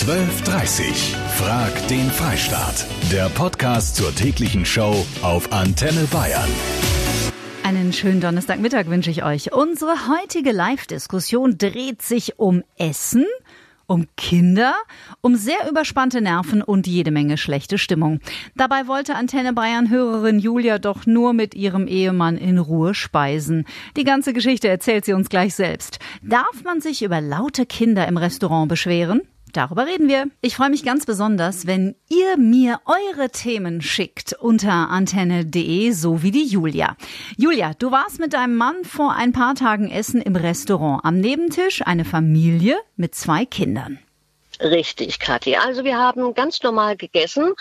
1230. Frag den Freistaat. Der Podcast zur täglichen Show auf Antenne Bayern. Einen schönen Donnerstagmittag wünsche ich euch. Unsere heutige Live-Diskussion dreht sich um Essen um Kinder, um sehr überspannte Nerven und jede Menge schlechte Stimmung. Dabei wollte Antenne Bayern Hörerin Julia doch nur mit ihrem Ehemann in Ruhe speisen. Die ganze Geschichte erzählt sie uns gleich selbst. Darf man sich über laute Kinder im Restaurant beschweren? Darüber reden wir. Ich freue mich ganz besonders, wenn ihr mir eure Themen schickt unter antenne.de, so wie die Julia. Julia, du warst mit deinem Mann vor ein paar Tagen essen im Restaurant. Am Nebentisch eine Familie mit zwei Kindern. Richtig, Kathi. Also wir haben ganz normal gegessen.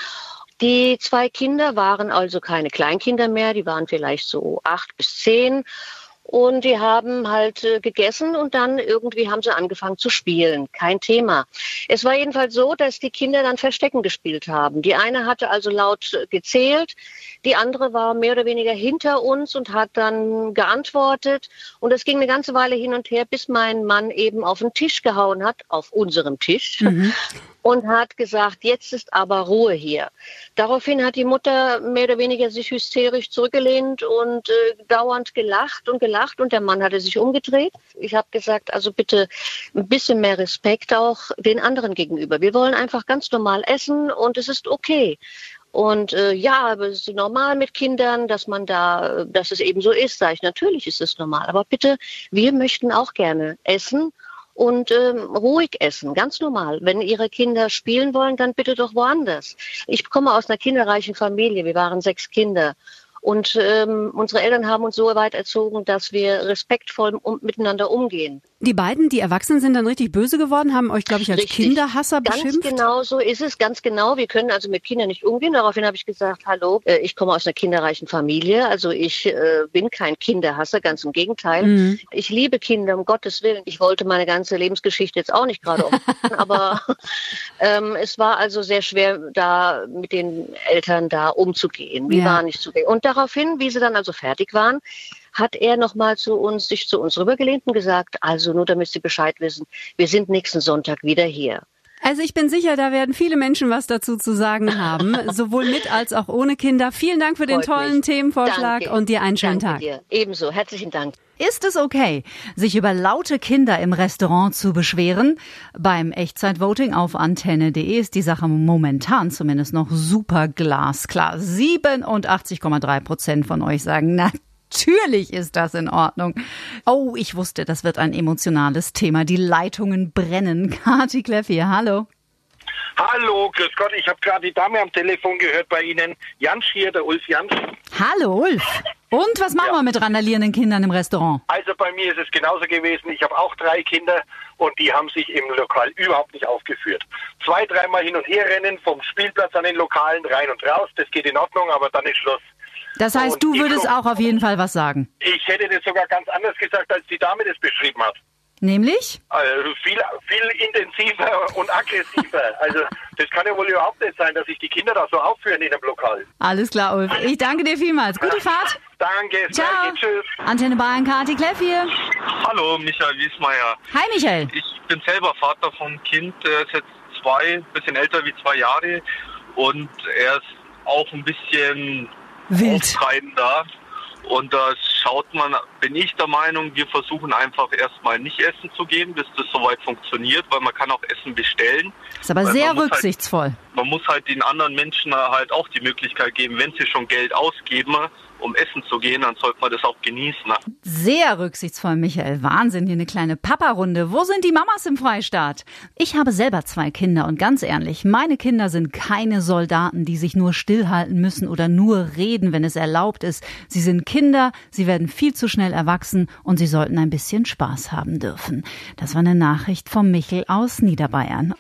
Die zwei Kinder waren also keine Kleinkinder mehr, die waren vielleicht so acht bis zehn und die haben halt äh, gegessen und dann irgendwie haben sie angefangen zu spielen. Kein Thema. Es war jedenfalls so, dass die Kinder dann Verstecken gespielt haben. Die eine hatte also laut äh, gezählt, die andere war mehr oder weniger hinter uns und hat dann geantwortet. Und es ging eine ganze Weile hin und her, bis mein Mann eben auf den Tisch gehauen hat, auf unserem Tisch. Mhm und hat gesagt, jetzt ist aber Ruhe hier. Daraufhin hat die Mutter mehr oder weniger sich hysterisch zurückgelehnt und äh, dauernd gelacht und gelacht und der Mann hatte sich umgedreht. Ich habe gesagt, also bitte ein bisschen mehr Respekt auch den anderen gegenüber. Wir wollen einfach ganz normal essen und es ist okay. Und äh, ja, aber es ist normal mit Kindern, dass man da, dass es eben so ist, sage ich, natürlich ist es normal. Aber bitte, wir möchten auch gerne essen und ähm, ruhig essen, ganz normal. Wenn Ihre Kinder spielen wollen, dann bitte doch woanders. Ich komme aus einer kinderreichen Familie. Wir waren sechs Kinder. Und ähm, unsere Eltern haben uns so weit erzogen, dass wir respektvoll um, miteinander umgehen. Die beiden, die erwachsen sind, dann richtig böse geworden, haben euch, glaube ich, als richtig. Kinderhasser ganz beschimpft? Ganz genau so ist es, ganz genau. Wir können also mit Kindern nicht umgehen. Daraufhin habe ich gesagt, hallo, äh, ich komme aus einer kinderreichen Familie. Also ich äh, bin kein Kinderhasser, ganz im Gegenteil. Mhm. Ich liebe Kinder, um Gottes Willen. Ich wollte meine ganze Lebensgeschichte jetzt auch nicht gerade um. aber ähm, es war also sehr schwer, da mit den Eltern da umzugehen. Wir ja. waren nicht zugehen. Und daraufhin, wie sie dann also fertig waren, hat er nochmal zu uns, sich zu uns rübergelehnt und gesagt, also nur damit Sie Bescheid wissen, wir sind nächsten Sonntag wieder hier. Also ich bin sicher, da werden viele Menschen was dazu zu sagen haben, sowohl mit als auch ohne Kinder. Vielen Dank für den Freut tollen mich. Themenvorschlag Danke. und dir einen schönen Danke Tag. Dir. Ebenso, herzlichen Dank. Ist es okay, sich über laute Kinder im Restaurant zu beschweren? Beim Echtzeitvoting auf antenne.de ist die Sache momentan zumindest noch super glasklar. 87,3 Prozent von euch sagen, na Natürlich ist das in Ordnung. Oh, ich wusste, das wird ein emotionales Thema. Die Leitungen brennen. Kati Kleff hier, hallo. Hallo, grüß Gott. Ich habe gerade die Dame am Telefon gehört bei Ihnen. Jansch hier, der Ulf Jansch. Hallo, Ulf. Und was machen ja. wir mit randalierenden Kindern im Restaurant? Also bei mir ist es genauso gewesen. Ich habe auch drei Kinder und die haben sich im Lokal überhaupt nicht aufgeführt. Zwei, dreimal hin und her rennen vom Spielplatz an den Lokalen rein und raus. Das geht in Ordnung, aber dann ist Schluss. Das heißt, und du würdest auch auf jeden Fall was sagen. Ich hätte das sogar ganz anders gesagt, als die Dame das beschrieben hat. Nämlich? Also viel, viel intensiver und aggressiver. Also das kann ja wohl überhaupt nicht sein, dass sich die Kinder da so aufführen in einem Lokal. Alles klar, Ulf. Ich danke dir vielmals. Gute Fahrt. Danke. Ciao. Danke, tschüss. Antenne Bayern, Kati Kleff hier. Hallo, Michael Wiesmeier. Hi, Michael. Ich bin selber Vater vom Kind. Der ist jetzt zwei, bisschen älter wie zwei Jahre. Und er ist auch ein bisschen Wild. da. Und da schaut man, bin ich der Meinung, wir versuchen einfach erstmal nicht Essen zu geben, bis das soweit funktioniert, weil man kann auch Essen bestellen. Ist aber sehr halt rücksichtsvoll. Halt, man muss halt den anderen Menschen halt auch die Möglichkeit geben, wenn sie schon Geld ausgeben, um essen zu gehen, dann sollte man das auch genießen. Sehr rücksichtsvoll, Michael. Wahnsinn, hier eine kleine Papa-Runde. Wo sind die Mamas im Freistaat? Ich habe selber zwei Kinder und ganz ehrlich, meine Kinder sind keine Soldaten, die sich nur stillhalten müssen oder nur reden, wenn es erlaubt ist. Sie sind Kinder, sie werden viel zu schnell erwachsen und sie sollten ein bisschen Spaß haben dürfen. Das war eine Nachricht vom Michel aus Niederbayern.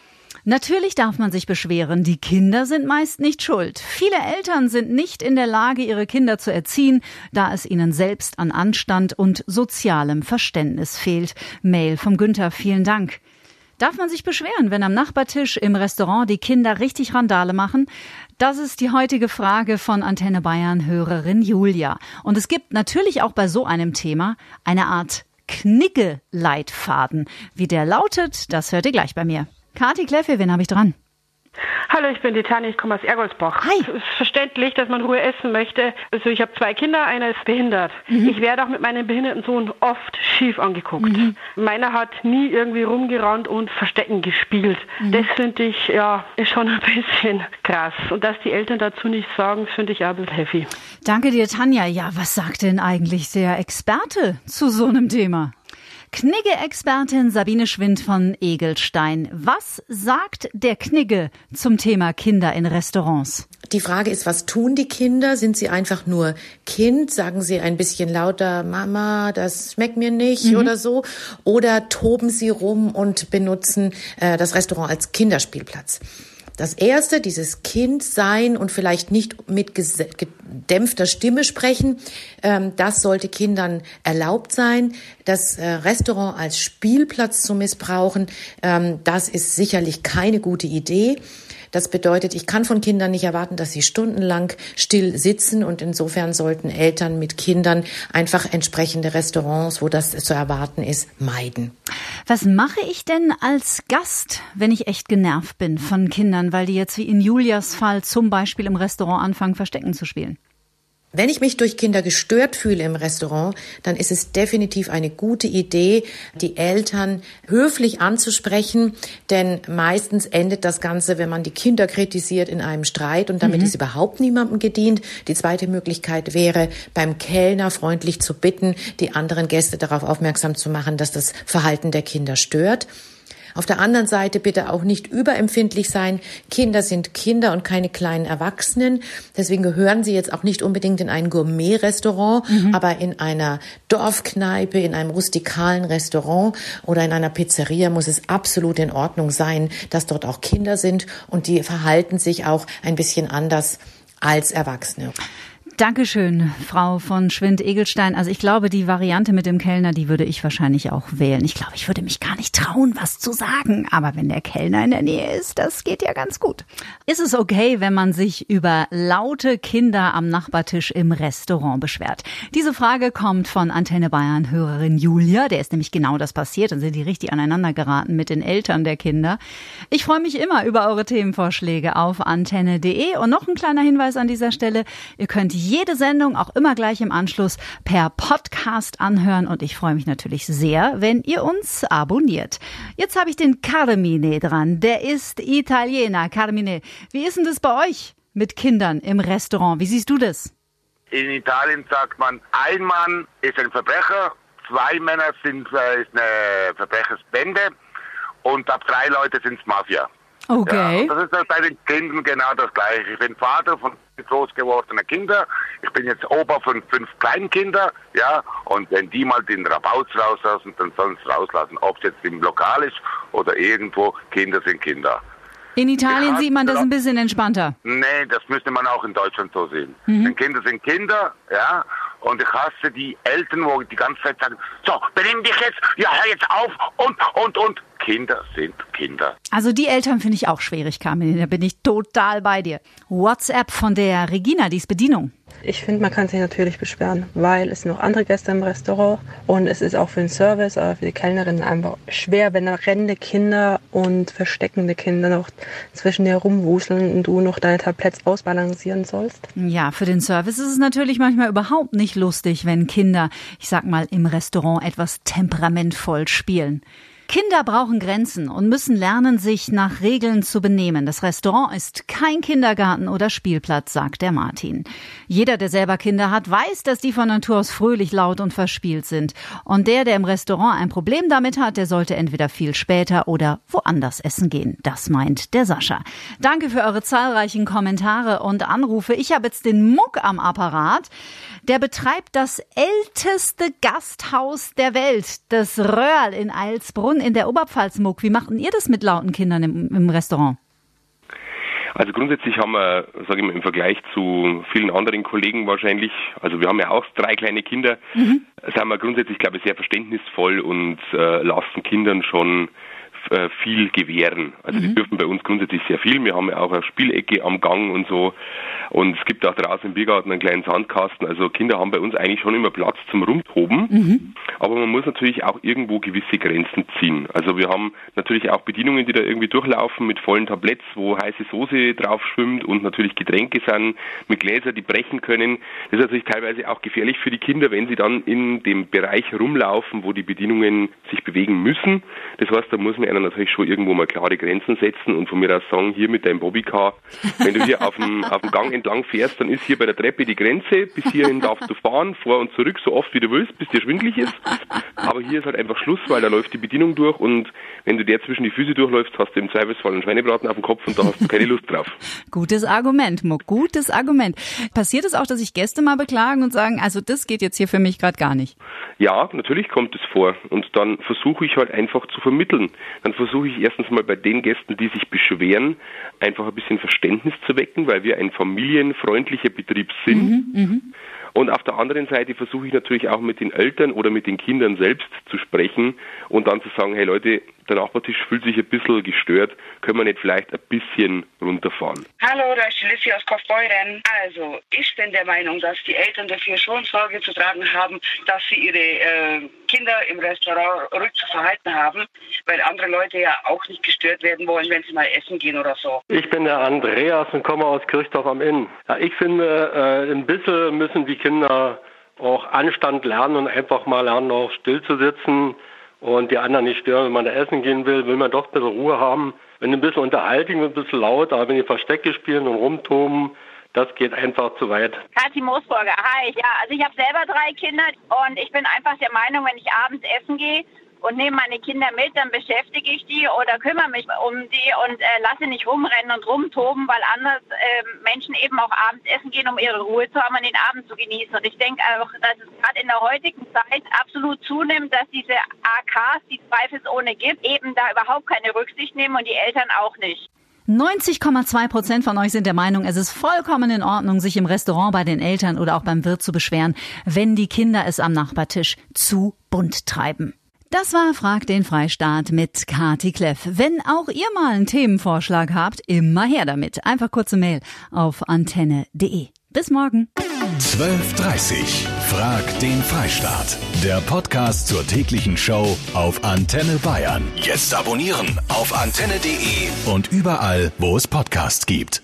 Natürlich darf man sich beschweren, die Kinder sind meist nicht schuld. Viele Eltern sind nicht in der Lage, ihre Kinder zu erziehen, da es ihnen selbst an Anstand und sozialem Verständnis fehlt. Mail vom Günther, vielen Dank. Darf man sich beschweren, wenn am Nachbartisch im Restaurant die Kinder richtig Randale machen? Das ist die heutige Frage von Antenne Bayern Hörerin Julia. Und es gibt natürlich auch bei so einem Thema eine Art Knigge-Leitfaden. Wie der lautet, das hört ihr gleich bei mir. Kati Kleffe, wen habe ich dran? Hallo, ich bin die Tanja, ich komme aus Ergolsbach. Hi. Es ist verständlich, dass man Ruhe essen möchte. Also ich habe zwei Kinder, einer ist behindert. Mhm. Ich werde auch mit meinem behinderten Sohn oft schief angeguckt. Mhm. Meiner hat nie irgendwie rumgerannt und Verstecken gespielt. Mhm. Das finde ich, ja, ist schon ein bisschen krass. Und dass die Eltern dazu nichts sagen, finde ich auch ein bisschen heavy. Danke dir, Tanja. Ja, was sagt denn eigentlich der Experte zu so einem Thema? Knigge-Expertin Sabine Schwind von Egelstein. Was sagt der Knigge zum Thema Kinder in Restaurants? Die Frage ist, was tun die Kinder? Sind sie einfach nur Kind? Sagen sie ein bisschen lauter, Mama, das schmeckt mir nicht mhm. oder so? Oder toben sie rum und benutzen äh, das Restaurant als Kinderspielplatz? Das erste, dieses Kind sein und vielleicht nicht mit gedämpfter Stimme sprechen, ähm, das sollte Kindern erlaubt sein. Das äh, Restaurant als Spielplatz zu missbrauchen, ähm, das ist sicherlich keine gute Idee. Das bedeutet, ich kann von Kindern nicht erwarten, dass sie stundenlang still sitzen und insofern sollten Eltern mit Kindern einfach entsprechende Restaurants, wo das zu erwarten ist, meiden. Was mache ich denn als Gast, wenn ich echt genervt bin von Kindern, weil die jetzt wie in Julias Fall zum Beispiel im Restaurant anfangen, Verstecken zu spielen? Wenn ich mich durch Kinder gestört fühle im Restaurant, dann ist es definitiv eine gute Idee, die Eltern höflich anzusprechen, denn meistens endet das Ganze, wenn man die Kinder kritisiert, in einem Streit und damit mhm. ist überhaupt niemandem gedient. Die zweite Möglichkeit wäre, beim Kellner freundlich zu bitten, die anderen Gäste darauf aufmerksam zu machen, dass das Verhalten der Kinder stört. Auf der anderen Seite bitte auch nicht überempfindlich sein. Kinder sind Kinder und keine kleinen Erwachsenen. Deswegen gehören sie jetzt auch nicht unbedingt in ein Gourmet-Restaurant, mhm. aber in einer Dorfkneipe, in einem rustikalen Restaurant oder in einer Pizzeria muss es absolut in Ordnung sein, dass dort auch Kinder sind und die verhalten sich auch ein bisschen anders als Erwachsene. Dankeschön, Frau von Schwind-Egelstein. Also ich glaube, die Variante mit dem Kellner, die würde ich wahrscheinlich auch wählen. Ich glaube, ich würde mich gar nicht trauen, was zu sagen. Aber wenn der Kellner in der Nähe ist, das geht ja ganz gut. Ist es okay, wenn man sich über laute Kinder am Nachbartisch im Restaurant beschwert? Diese Frage kommt von Antenne Bayern Hörerin Julia. Der ist nämlich genau das passiert und sind die richtig aneinander geraten mit den Eltern der Kinder. Ich freue mich immer über eure Themenvorschläge auf antenne.de. Und noch ein kleiner Hinweis an dieser Stelle. Ihr könnt jede Sendung auch immer gleich im Anschluss per Podcast anhören und ich freue mich natürlich sehr, wenn ihr uns abonniert. Jetzt habe ich den Carmine dran. Der ist Italiener. Carmine, wie ist denn das bei euch mit Kindern im Restaurant? Wie siehst du das? In Italien sagt man, ein Mann ist ein Verbrecher, zwei Männer sind äh, ist eine Verbrechersbände und ab drei Leute sind es Mafia. Okay. Ja, das ist bei den Kindern genau das Gleiche. Ich bin Vater von groß gewordenen Kindern. Ich bin jetzt Opa von fünf Kleinkinder, ja. Und wenn die mal den Rabauz rauslassen, dann sollen sie rauslassen. Ob es jetzt im Lokal ist oder irgendwo, Kinder sind Kinder. In Italien sieht man das ein bisschen entspannter. Nee, das müsste man auch in Deutschland so sehen. Mhm. Denn Kinder sind Kinder, ja. Und ich hasse die Eltern, wo die ganze Zeit sagen, so, benimm dich jetzt, ja, hör jetzt auf und, und, und. Kinder sind Kinder. Also die Eltern finde ich auch schwierig, Carmen. Da bin ich total bei dir. WhatsApp von der Regina, die ist Bedienung. Ich finde, man kann sich natürlich beschweren, weil es sind noch andere Gäste im Restaurant und es ist auch für den Service, aber für die Kellnerin einfach schwer, wenn da rennende Kinder und versteckende Kinder noch zwischen dir rumwuseln und du noch deine Tabletts ausbalancieren sollst. Ja, für den Service ist es natürlich manchmal überhaupt nicht lustig, wenn Kinder, ich sag mal, im Restaurant etwas temperamentvoll spielen. Kinder brauchen Grenzen und müssen lernen, sich nach Regeln zu benehmen. Das Restaurant ist kein Kindergarten oder Spielplatz, sagt der Martin. Jeder, der selber Kinder hat, weiß, dass die von Natur aus fröhlich, laut und verspielt sind. Und der, der im Restaurant ein Problem damit hat, der sollte entweder viel später oder woanders essen gehen. Das meint der Sascha. Danke für eure zahlreichen Kommentare und Anrufe. Ich habe jetzt den Muck am Apparat. Der betreibt das älteste Gasthaus der Welt, das Röhrl in Eilsbrunn in der Oberpfalz. Muck, wie macht ihr das mit lauten Kindern im, im Restaurant? Also grundsätzlich haben wir, sage ich mal, im Vergleich zu vielen anderen Kollegen wahrscheinlich, also wir haben ja auch drei kleine Kinder, mhm. sind wir grundsätzlich, glaube ich, sehr verständnisvoll und äh, lassen Kindern schon viel gewähren. Also mhm. die dürfen bei uns grundsätzlich sehr viel. Wir haben ja auch eine Spielecke am Gang und so. Und es gibt auch draußen im Biergarten einen kleinen Sandkasten. Also Kinder haben bei uns eigentlich schon immer Platz zum Rumtoben. Mhm. Aber man muss natürlich auch irgendwo gewisse Grenzen ziehen. Also wir haben natürlich auch Bedienungen, die da irgendwie durchlaufen mit vollen Tabletts, wo heiße Soße drauf schwimmt und natürlich Getränke sind mit Gläser, die brechen können. Das ist natürlich teilweise auch gefährlich für die Kinder, wenn sie dann in dem Bereich rumlaufen, wo die Bedienungen sich bewegen müssen. Das heißt, da muss man ihnen natürlich schon irgendwo mal klare Grenzen setzen und von mir aus sagen, hier mit deinem Bobbycar, wenn du hier auf dem, auf dem Gang entlang fährst, dann ist hier bei der Treppe die Grenze, bis hierhin darfst du fahren, vor und zurück, so oft wie du willst, bis dir schwindlig ist. Aber hier ist halt einfach Schluss, weil da läuft die Bedienung durch und wenn du der zwischen die Füße durchläufst, hast du im Zweifelsfall einen Schweinebraten auf dem Kopf und da hast du keine Lust drauf. Gutes Argument, Muck, gutes Argument. Passiert es auch, dass sich Gäste mal beklagen und sagen, also das geht jetzt hier für mich gerade gar nicht? Ja, natürlich kommt es vor und dann versuche ich halt einfach zu vermitteln. Dann versuche ich erstens mal bei den Gästen, die sich beschweren, einfach ein bisschen Verständnis zu wecken, weil wir ein familienfreundlicher Betrieb sind. Mhm, mhm. Und auf der anderen Seite versuche ich natürlich auch mit den Eltern oder mit den Kindern selbst zu sprechen und dann zu sagen, hey Leute, der Nachbartisch fühlt sich ein bisschen gestört, können wir nicht vielleicht ein bisschen runterfahren? Hallo, da ist die Lissi aus Kaufbeuren. Also, ich bin der Meinung, dass die Eltern dafür schon Sorge zu tragen haben, dass sie ihre äh, Kinder im Restaurant ruhig zu verhalten haben, weil andere Leute ja auch nicht gestört werden wollen, wenn sie mal essen gehen oder so. Ich bin der Andreas und komme aus Kirchdorf am Inn. Ja, ich finde, äh, ein bisschen müssen die Kinder auch Anstand lernen und einfach mal lernen, auch still zu sitzen und die anderen nicht stören. Wenn man da essen gehen will, will man doch ein bisschen Ruhe haben. Wenn ein bisschen Unterhaltung, ein bisschen laut, aber wenn die Verstecke spielen und rumtoben, das geht einfach zu weit. Kathi Moosburger, hi. Ja, also ich habe selber drei Kinder und ich bin einfach der Meinung, wenn ich abends essen gehe, und nehme meine Kinder mit, dann beschäftige ich die oder kümmere mich um die und äh, lasse nicht rumrennen und rumtoben, weil anders äh, Menschen eben auch abends essen gehen, um ihre Ruhe zu haben und den Abend zu genießen. Und ich denke auch, dass es gerade in der heutigen Zeit absolut zunimmt, dass diese AKs, die zweifelsohne gibt, eben da überhaupt keine Rücksicht nehmen und die Eltern auch nicht. 90,2 Prozent von euch sind der Meinung, es ist vollkommen in Ordnung, sich im Restaurant bei den Eltern oder auch beim Wirt zu beschweren, wenn die Kinder es am Nachbartisch zu bunt treiben. Das war Frag den Freistaat mit Kati Kleff. Wenn auch ihr mal einen Themenvorschlag habt, immer her damit. Einfach kurze Mail auf antenne.de. Bis morgen. 12.30 Frag den Freistaat. Der Podcast zur täglichen Show auf Antenne Bayern. Jetzt abonnieren auf antenne.de und überall, wo es Podcasts gibt.